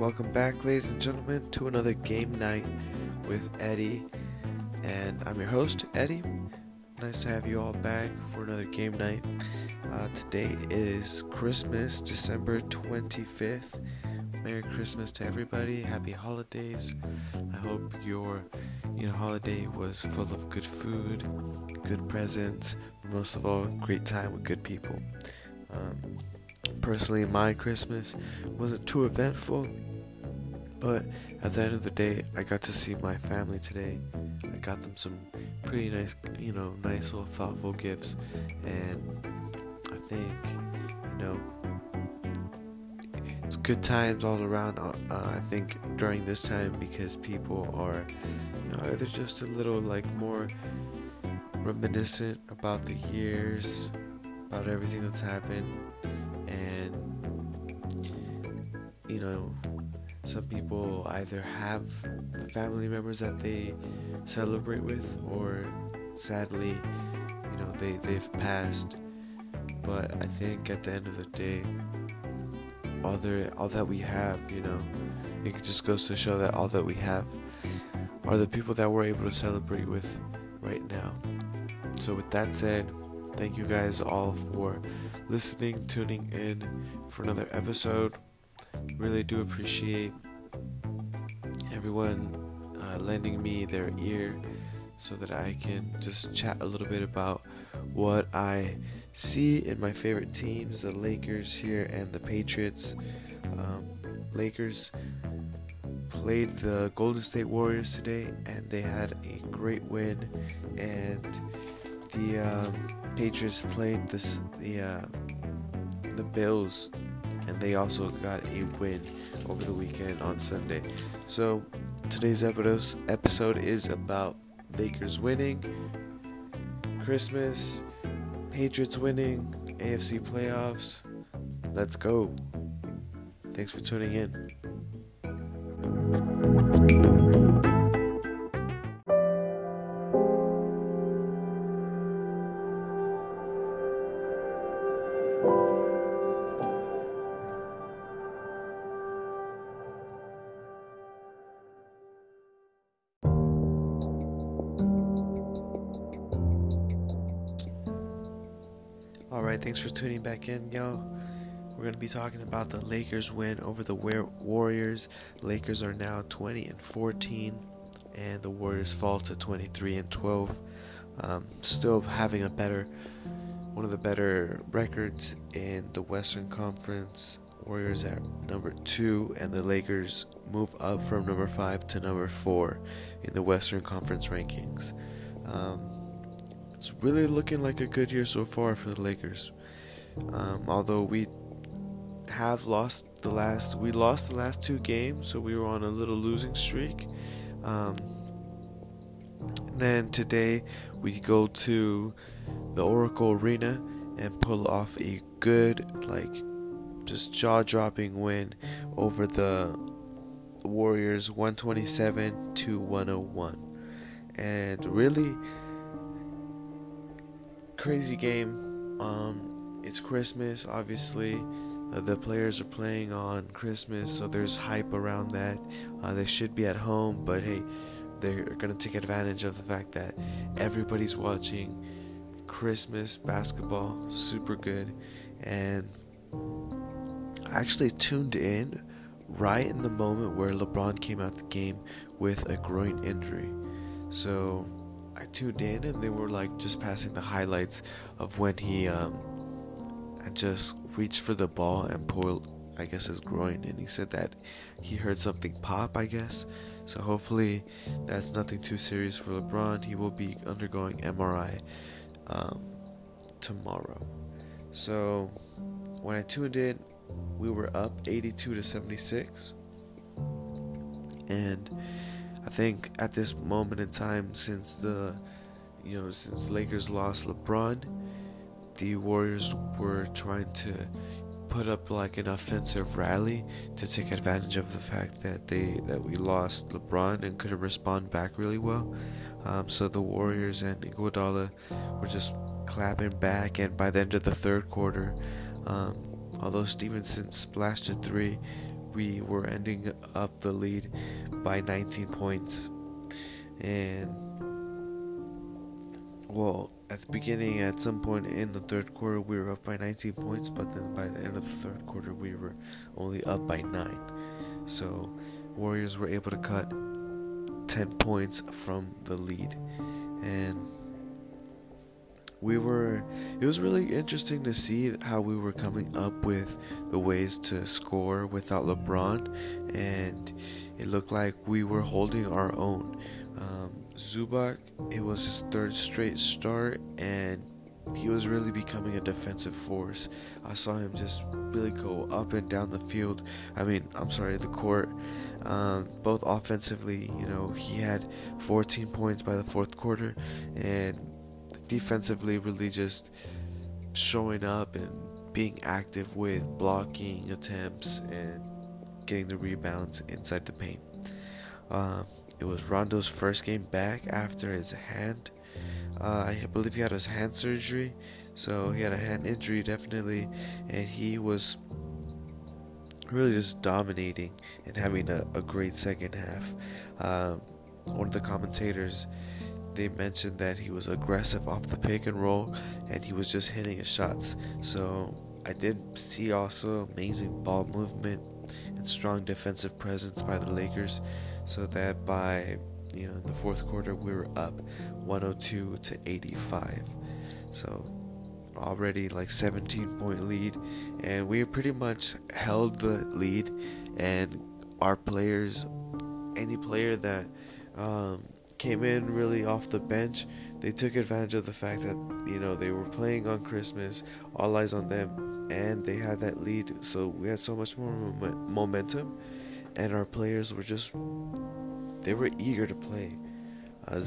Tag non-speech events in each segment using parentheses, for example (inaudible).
welcome back, ladies and gentlemen, to another game night with Eddie. And I'm your host, Eddie. Nice to have you all back for another game night. Uh, today is Christmas, December 25th. Merry Christmas to everybody. Happy holidays. I hope your you know holiday was full of good food, good presents, most of all, great time with good people. Um, personally, my Christmas wasn't too eventful, but at the end of the day, I got to see my family today. I got them some pretty nice, you know, nice little thoughtful gifts, and I think, you know, it's good times all around. Uh, uh I think during this time because people are, you know, either just a little like more reminiscent about the years, about everything that's happened, and you know, some people either have family members that they celebrate with, or sadly, you know, they they've passed. But I think at the end of the day, all the all that we have, you know, it just goes to show that all that we have are the people that we're able to celebrate with right now. So with that said, thank you guys all for listening, tuning in for another episode. Really do appreciate everyone uh, lending me their ear so that I can just chat a little bit about what I see in my favorite teams, the Lakers here and the Patriots. Um, Lakers played the Golden State Warriors today, and they had a great win. And the um, Patriots played this the uh, the Bills, and they also got a win over the weekend on Sunday. So today's episode is about Lakers winning, Christmas, Patriots winning, AFC playoffs. Let's go. Thanks for tuning in. Tuning back in, y'all. We're going to be talking about the Lakers win over the Warriors. Lakers are now 20 and 14, and the Warriors fall to 23 and 12. Um, still having a better, one of the better records in the Western Conference. Warriors at number two, and the Lakers move up from number five to number four in the Western Conference rankings. Um, it's really looking like a good year so far for the Lakers. Um, although we have lost the last, we lost the last two games, so we were on a little losing streak. Um, then today we go to the Oracle Arena and pull off a good, like, just jaw-dropping win over the Warriors, 127 to 101, and really crazy game. Um, it's Christmas, obviously. Uh, the players are playing on Christmas, so there's hype around that. Uh, they should be at home, but hey, they're going to take advantage of the fact that everybody's watching Christmas basketball. Super good. And I actually tuned in right in the moment where LeBron came out the game with a groin injury. So I tuned in and they were like just passing the highlights of when he um, had just reached for the ball and pulled, I guess, his groin. And he said that he heard something pop, I guess. So hopefully that's nothing too serious for LeBron. He will be undergoing MRI um, tomorrow. So when I tuned in, we were up 82 to 76. And I think at this moment in time, since the, you know, since Lakers lost LeBron, the Warriors were trying to put up like an offensive rally to take advantage of the fact that they that we lost LeBron and couldn't respond back really well. Um, so the Warriors and Iguodala were just clapping back, and by the end of the third quarter, um, although Stephenson splashed a three, we were ending up the lead by 19 points. And, well, at the beginning, at some point in the third quarter, we were up by 19 points, but then by the end of the third quarter, we were only up by 9. So, Warriors were able to cut 10 points from the lead. And we were it was really interesting to see how we were coming up with the ways to score without LeBron and it looked like we were holding our own. Um, Zubac it was his third straight start and he was really becoming a defensive force. I saw him just really go up and down the field I mean I'm sorry the court. Um, both offensively you know he had 14 points by the fourth quarter and defensively really just showing up and being active with blocking attempts and getting the rebounds inside the paint. Um, it was Rondo's first game back after his hand. Uh, I believe he had his hand surgery, so he had a hand injury definitely, and he was really just dominating and having a, a great second half. Um, one of the commentators they mentioned that he was aggressive off the pick and roll and he was just hitting his shots. So I did see also amazing ball movement and strong defensive presence by the Lakers so that by you know the fourth quarter we were up 102 to 85. So already like 17 point lead and we pretty much held the lead and our players any player that um, came in really off the bench. They took advantage of the fact that you know they were playing on Christmas, all eyes on them, and they had that lead. So we had so much more momentum, and our players were just they were eager to play. Uh,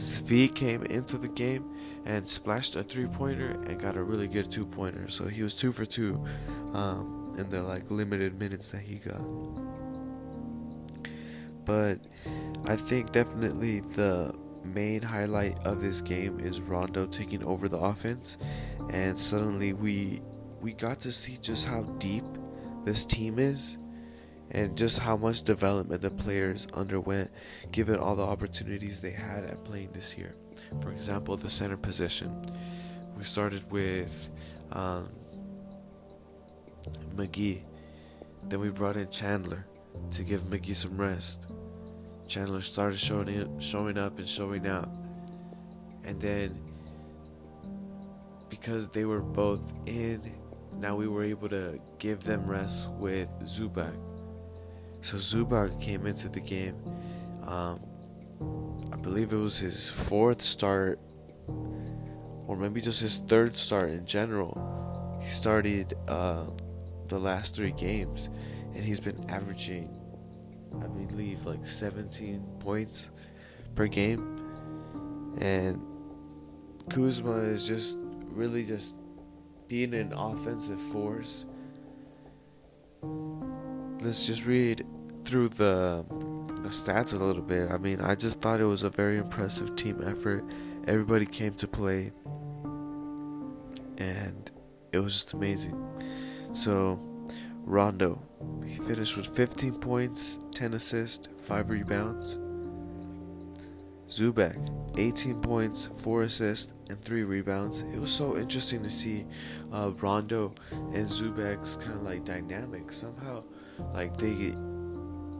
came into the game and splashed a three pointer and got a really good two pointer. So he was two for two um, in the like limited minutes that he got. But I think definitely the main highlight of this game is Rondo taking over the offense, and suddenly we we got to see just how deep this team is, and just how much development the players underwent, given all the opportunities they had at playing this year. For example, the center position, we started with um, McGee, then we brought in Chandler to give McGee some rest. Chandler started showing up, showing up and showing out. And then because they were both in, now we were able to give them rest with Zubac. So Zubac came into the game. Um, I believe it was his fourth start, or maybe just his third start in general. He started uh, the last three games, and he's been averaging I believe like 17 points per game. And Kuzma is just really just being an offensive force. Let's just read through the the stats a little bit. I mean, I just thought it was a very impressive team effort. Everybody came to play and it was just amazing. So, Rondo. He finished with 15 points, 10 assists, 5 rebounds. Zubac, 18 points, 4 assists, and 3 rebounds. It was so interesting to see uh, Rondo and Zubac's kind of like dynamic. Somehow, like they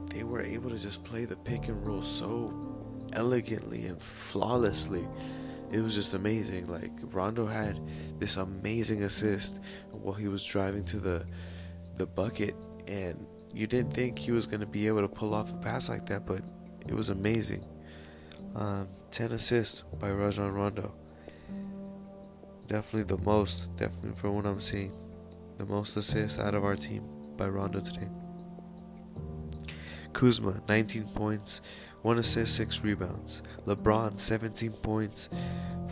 they were able to just play the pick and roll so elegantly and flawlessly. It was just amazing. Like Rondo had this amazing assist while he was driving to the the bucket, and you didn't think he was going to be able to pull off a pass like that, but it was amazing. Um, 10 assists by Rajon Rondo. Definitely the most, definitely from what I'm seeing. The most assists out of our team by Rondo today. Kuzma, 19 points, 1 assist, 6 rebounds. LeBron, 17 points,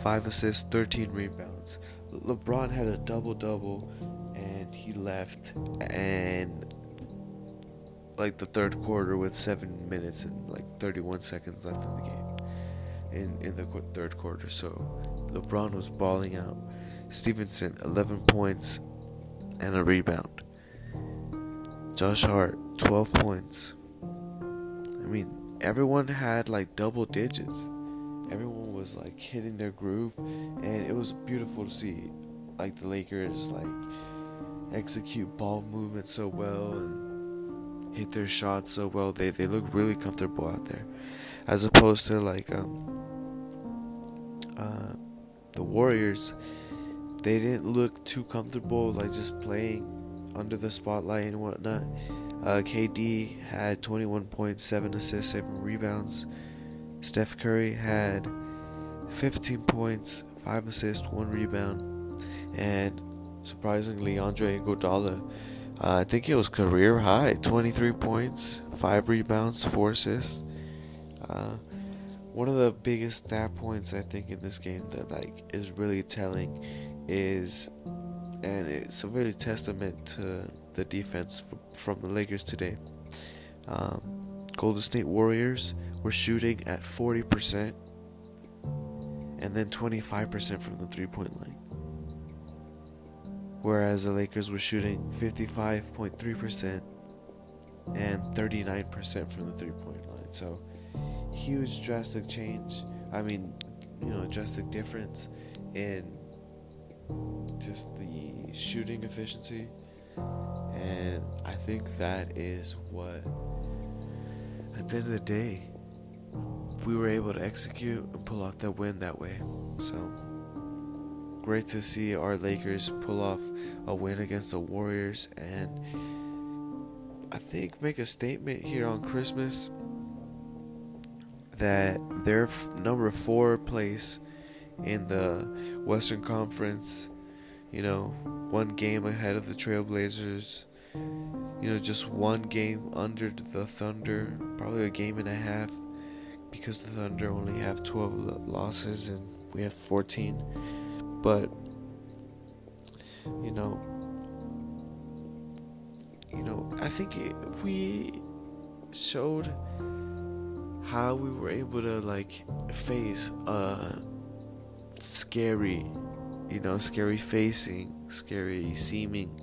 5 assists, 13 rebounds. LeBron had a double double and he left and like the third quarter with seven minutes and like 31 seconds left in the game in in the third quarter so lebron was balling out stephenson 11 points and a rebound josh hart 12 points. I mean, everyone had like double digits. Everyone was like hitting their groove, and it was beautiful to see. Like the Lakers, like execute ball movement so well and hit their shots so well. They they look really comfortable out there, as opposed to like um uh the Warriors. They didn't look too comfortable, like just playing under the spotlight and whatnot. Uh, KD had 21.7 assists, 7 rebounds. Steph Curry had 15 points, 5 assists, 1 rebound. And surprisingly, Andre Iguodala, uh, I think it was career high 23 points, 5 rebounds, 4 assists. Uh, one of the biggest stat points I think in this game that like is really telling is and it's a really testament to the defense from the Lakers today. Um, Golden State Warriors were shooting at 40% and then 25% from the three point line. Whereas the Lakers were shooting 55.3% and 39% from the three point line. So, huge drastic change. I mean, you know, drastic difference in just the shooting efficiency. And I think that is what, at the end of the day, we were able to execute and pull off that win that way. So, great to see our Lakers pull off a win against the Warriors and I think make a statement here on Christmas that their f- number four place in the Western Conference you know, one game ahead of the Trailblazers. You know, just one game under the Thunder, probably a game and a half, because the Thunder only have 12 losses and we have 14. But, you know, you know, I think it, we showed how we were able to like face a scary you know, scary facing, scary seeming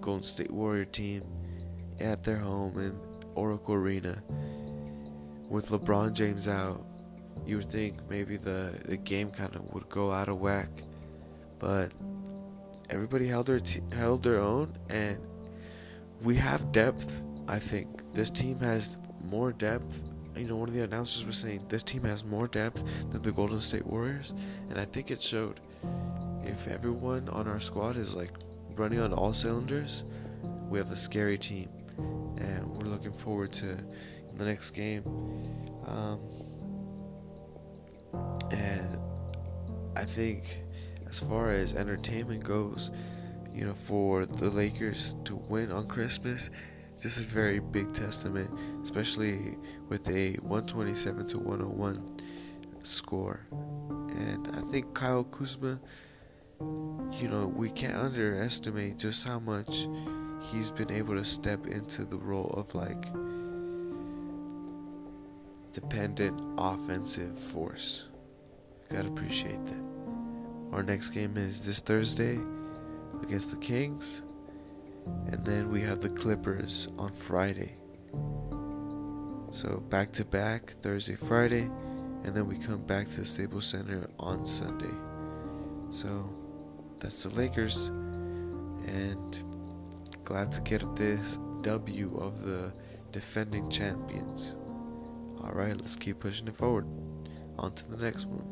Golden State Warrior team at their home in Oracle Arena with LeBron James out. You would think maybe the, the game kind of would go out of whack, but everybody held their t- held their own, and we have depth. I think this team has more depth you know, one of the announcers was saying this team has more depth than the Golden State Warriors, and I think it showed if everyone on our squad is like running on all cylinders, we have a scary team, and we're looking forward to the next game. Um, and I think, as far as entertainment goes, you know, for the Lakers to win on Christmas, this is a very big testament, especially with a 127 to 101 score. And I think Kyle Kuzma you know, we can't underestimate just how much he's been able to step into the role of like dependent offensive force. Gotta appreciate that. Our next game is this Thursday against the Kings, and then we have the Clippers on Friday. So back to back Thursday, Friday, and then we come back to the Staples Center on Sunday. So that's the Lakers. And glad to get this W of the defending champions. Alright, let's keep pushing it forward. On to the next one.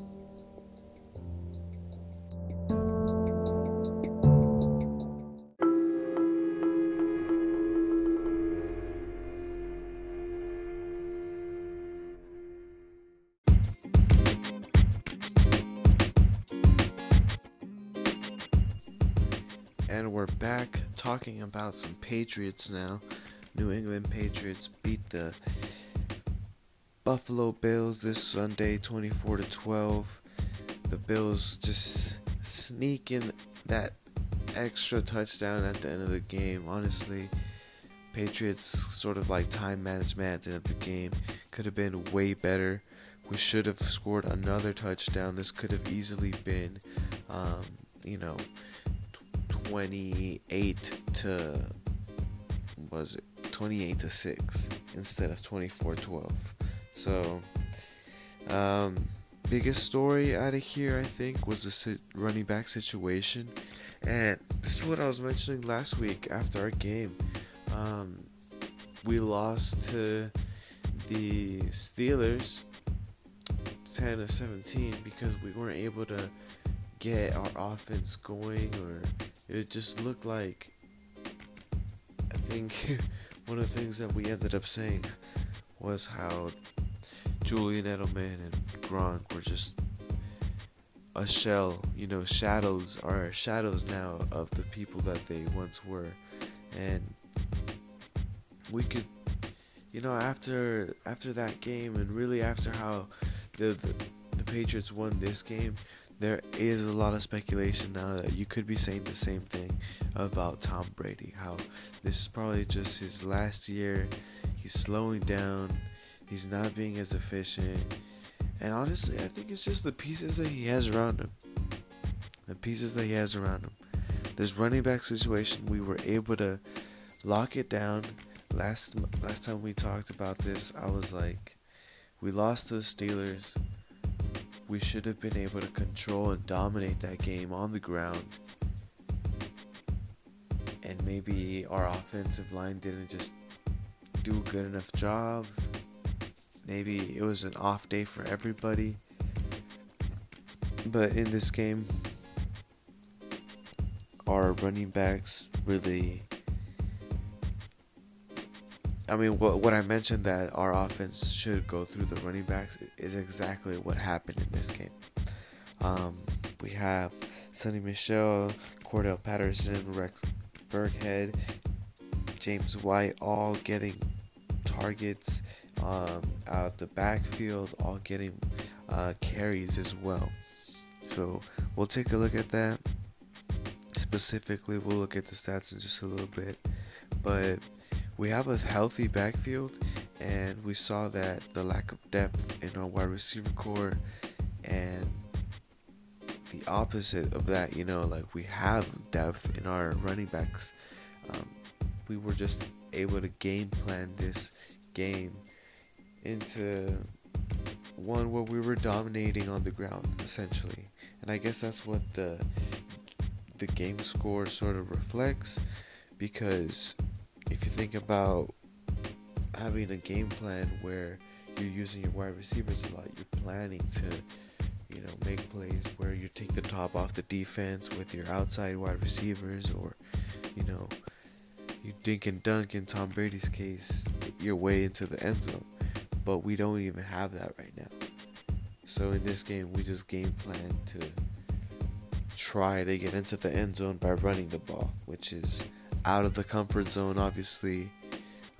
Talking about some Patriots now. New England Patriots beat the Buffalo Bills this Sunday 24 to 12. The Bills just sneaking that extra touchdown at the end of the game. Honestly, Patriots sort of like time management at the end of the game could have been way better. We should have scored another touchdown. This could have easily been, um, you know, 28 to was it 28 to 6 instead of 24 12. So, um, biggest story out of here, I think, was the running back situation. And this is what I was mentioning last week after our game. Um, we lost to the Steelers 10 to 17 because we weren't able to get our offense going, or it just looked like. I think (laughs) one of the things that we ended up saying was how Julian Edelman and Gronk were just a shell, you know, shadows are shadows now of the people that they once were. And we could you know after after that game and really after how the, the the Patriots won this game, there is a lot of speculation now that you could be saying the same thing about Tom Brady. How this is probably just his last year. He's slowing down. He's not being as efficient. And honestly, I think it's just the pieces that he has around him. The pieces that he has around him. This running back situation, we were able to lock it down. Last last time we talked about this, I was like, we lost to the Steelers. We should have been able to control and dominate that game on the ground. And maybe our offensive line didn't just do a good enough job. Maybe it was an off day for everybody. But in this game, our running backs really. I mean, what, what I mentioned that our offense should go through the running backs is exactly what happened in this game. Um, we have Sony Michel, Cordarrelle Patterson, Rex Burkhead, James White all getting targets um, out the backfield, all getting uh, carries as well. So we'll take a look at that. Specifically, we'll look at the stats in just a little bit. But we have a healthy backfield, and we saw that the lack of depth in our wide receiver core and the opposite of that, you know, like we have depth in our running backs. Um, we were just able to game plan this game into one where we were dominating on the ground essentially and i guess that's what the the game score sort of reflects because if you think about having a game plan where you're using your wide receivers a lot you're planning to you know make plays where you take the top off the defense with your outside wide receivers or you know you dink and dunk in Tom Brady's case your way into the end zone but we don't even have that right now. So in this game, we just game plan to try to get into the end zone by running the ball, which is out of the comfort zone, obviously,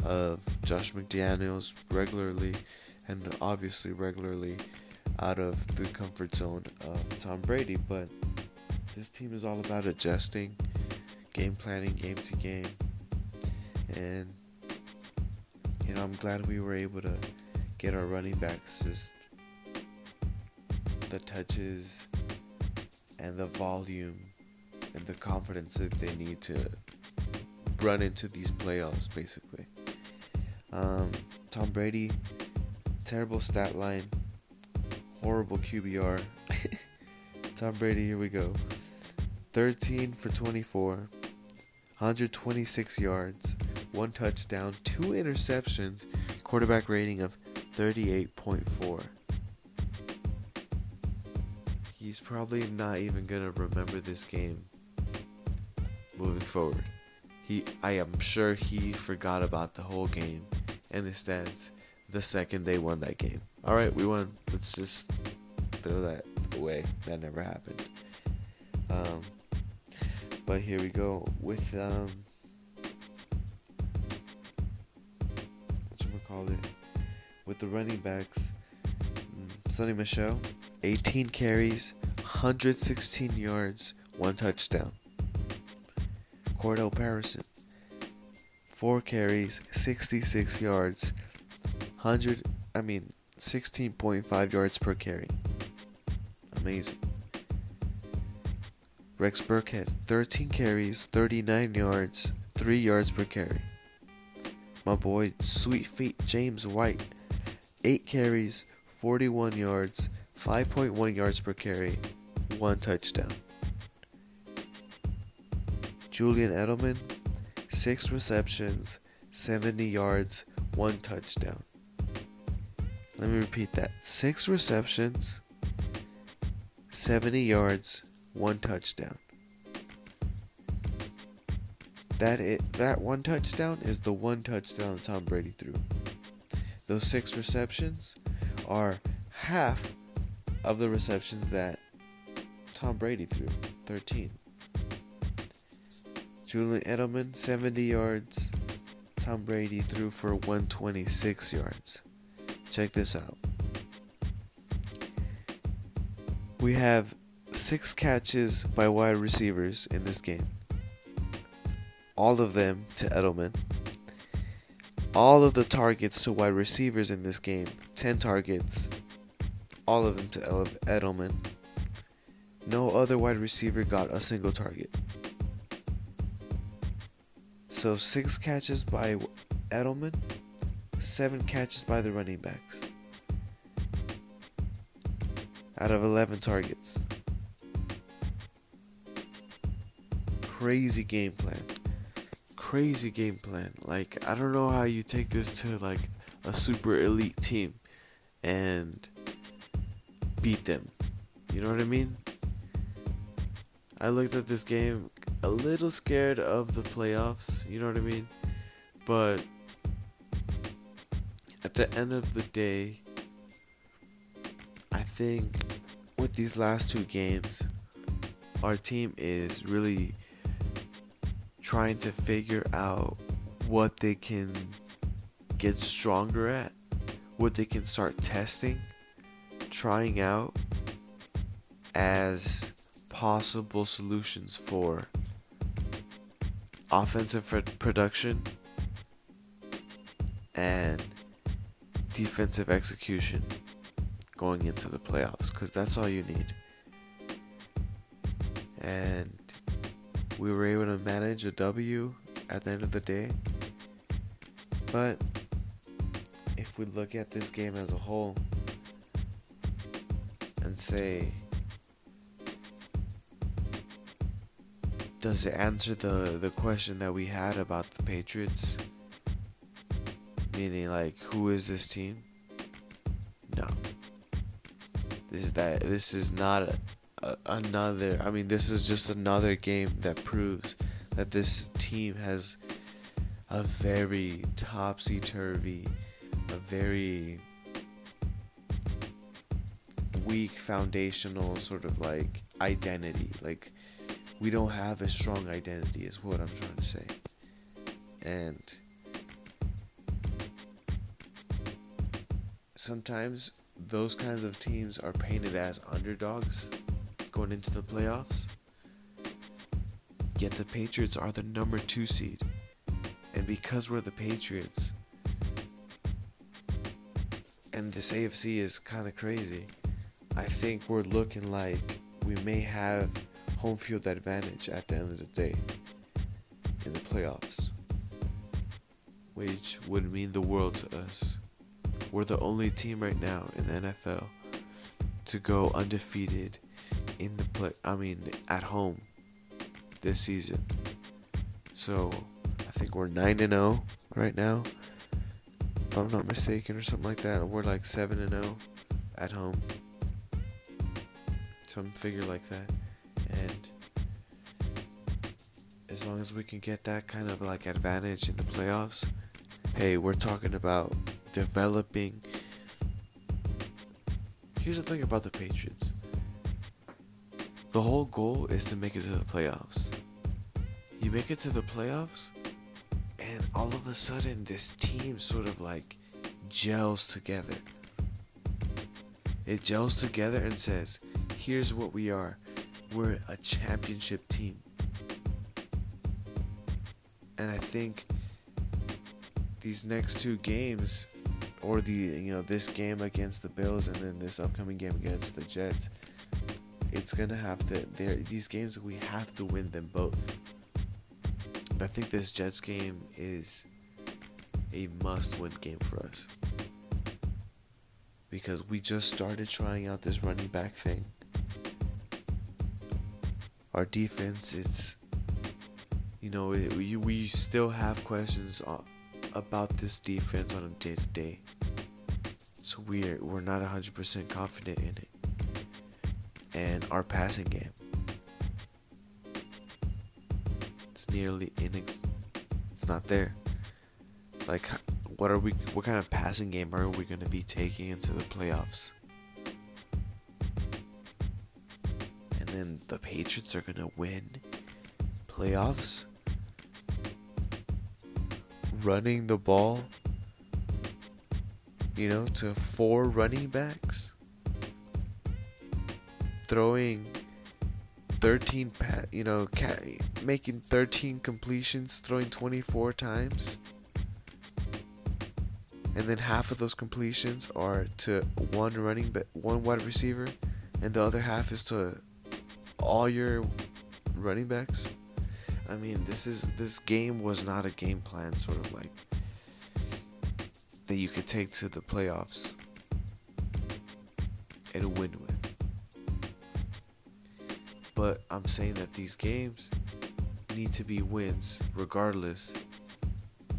of Josh McDaniels regularly, and obviously regularly out of the comfort zone of Tom Brady. But this team is all about adjusting, game planning, game to game, and you know I'm glad we were able to get our running backs just the touches and the volume and the confidence that they need to run into these playoffs, basically. Um, Tom Brady, terrible stat line, horrible QBR. (laughs) Tom Brady, here we go. 13 for 24, 126 yards, one touchdown, two interceptions, quarterback rating of 38.4. He's probably not even gonna remember this game moving forward. He, I am sure he forgot about the whole game and the stats the second they won that game. All right, we won. Let's just throw that away. That never happened. Um, but here we go with um, what you call it with the running backs. Mm, Michel, 18 carries, 116 yards, one touchdown. Cordarrelle Patterson, 4 carries, 66 yards, 100, I mean, 16.5 yards per carry. Amazing. Rex Burkhead, 13 carries, 39 yards, 3 yards per carry. my boy Sweet Feet James White. 8 carries, 41 yards, 5.1 yards per carry, 1 touchdown. Julian Edelman, 6 receptions, 70 yards, 1 touchdown. Let me repeat that. 6 receptions, 70 yards, 1 touchdown. That it that one touchdown is the one touchdown Tom Brady threw. Those six receptions are half of the receptions that Tom Brady threw, 13. Julian Edelman, 70 yards. Tom Brady threw for 126 yards. Check this out. We have six catches by wide receivers in this game all of them to Edelman. All of the targets to wide receivers in this game, 10 targets, all of them to Edelman. No other wide receiver got a single target. So, six catches by Edelman, seven catches by the running backs out of 11 targets. Crazy game plan crazy game plan. Like I don't know how you take this to like a super elite team and beat them. You know what I mean? I looked at this game a little scared of the playoffs, you know what I mean? But at the end of the day, I think with these last two games, our team is really trying to figure out what they can get stronger at, what they can start testing, trying out as possible solutions for offensive production and defensive execution going into the playoffs because that's all you need. And we were able to manage a W at the end of the day. But if we look at this game as a whole and say, does it answer the, the question that we had about the Patriots? Meaning, like, who is this team? No. This is that. This is not a, another. I mean, this is just another game that proves that this team has a very topsy turvy, a very weak foundational sort of like identity. Like, we don't have a strong identity, is what I'm trying to say. And sometimes those kinds of teams are painted as underdogs going into the playoffs. Yet the Patriots are the number two seed. And because we're the Patriots, and this AFC is kind of crazy, I think we're looking like we may have home field advantage at the end of the day in the playoffs, which would mean the world to us. We're the only team right now in the NFL to go undefeated in the play. I mean, at home this season. So I think we're nine and zero oh right now, if I'm not mistaken, or something like that. We're like seven and zero oh at home, some figure like that, and as long as we can get that kind of like advantage in the playoffs, hey, we're talking about developing. Here's the thing about the Patriots the whole goal is to make it to the playoffs. You make it to the playoffs, and all of a sudden, this team sort of like gels together. It gels together and says, Here's what we are we're a championship team. And I think these next two games, or the you know this game against the Bills and then this upcoming game against the Jets, it's gonna have to. These games we have to win them both. I think this Jets game is a must win game for us. Because we just started trying out this running back thing. Our defense, it's, you know, we, we still have questions about this defense on a day to day. So we're, we're not 100% confident in it. And our passing game. It's nearly inex. It's not there. Like, what are we? What kind of passing game are we going to be taking into the playoffs? And the Patriots are going to win playoffs, running the ball. You know, to four running backs, throwing 13 pa- you know, ca- making 13 completions, throwing 24 times. And then half of those completions are to one running back, one wide receiver, and the other half is to all your running backs. I mean, this is this game was not a game plan sort of like that you could take to the playoffs and win with. But I'm saying that these games need to be wins regardless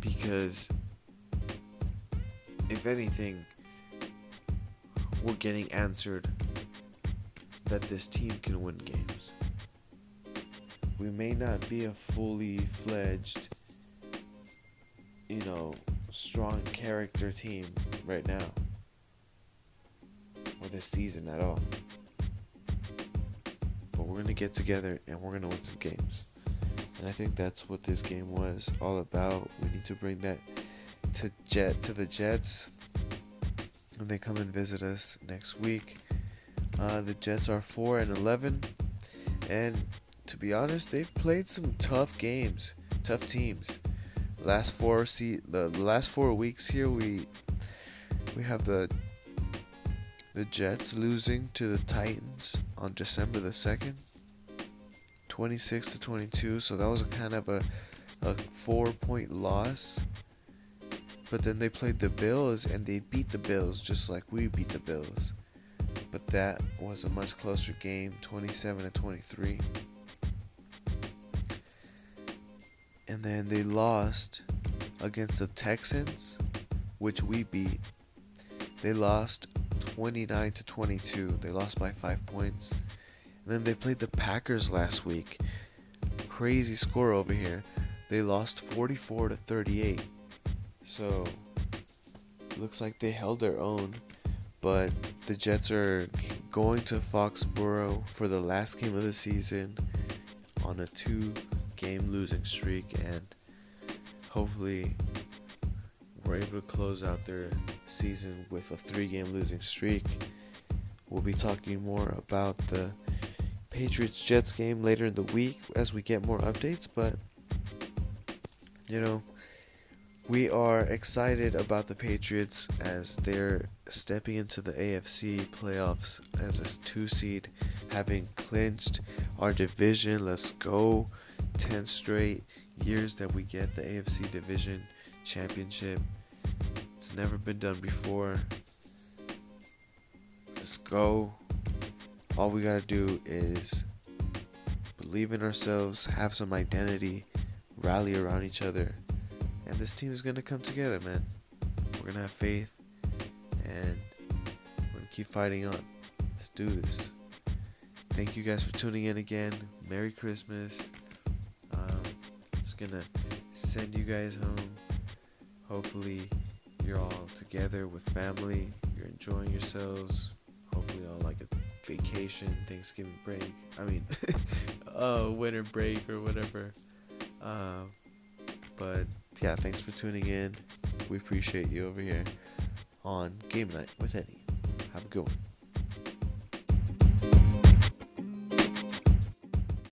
because if anything we're getting answered that this team can win games. We may not be a fully fledged you know strong character team right now or this season at all But we're gonna get together and we're gonna win some games. And I think that's what this game was all about. We need to bring that to Jet to the Jets when they come and visit us next week. Uh, the Jets are four and eleven, and to be honest, they've played some tough games, tough teams. Last four see the last four weeks here, we we have the the Jets losing to the Titans on December the 2nd, 26 to 22. So that was a kind of a, a four point loss. But then they played the Bills and they beat the Bills just like we beat the Bills. But that was a much closer game, 27 to 23. And then they lost against the Texans, which we beat. They lost 29 to 22. They lost by 5 points. And then they played the Packers last week. Crazy score over here. They lost 44 to 38. So looks like they held their own, but the Jets are going to Foxborough for the last game of the season on a two game losing streak and hopefully we're able to close out their season with a three game losing streak. We'll be talking more about the Patriots Jets game later in the week as we get more updates, but you know, we are excited about the Patriots as they're stepping into the AFC playoffs as a two seed, having clinched our division. Let's go. 10 straight years that we get the AFC division championship. It's never been done before. Let's go. All we gotta do is believe in ourselves, have some identity, rally around each other, and this team is gonna come together, man. We're gonna have faith, and we're gonna keep fighting on. Let's do this. Thank you guys for tuning in again. Merry Christmas. Gonna send you guys home. Hopefully you're all together with family, you're enjoying yourselves, hopefully on like a vacation, Thanksgiving break. I mean, (laughs) uh, winter break or whatever. Uh, but yeah, thanks for tuning in. We appreciate you over here on Game Night with Eddie. Have a good one.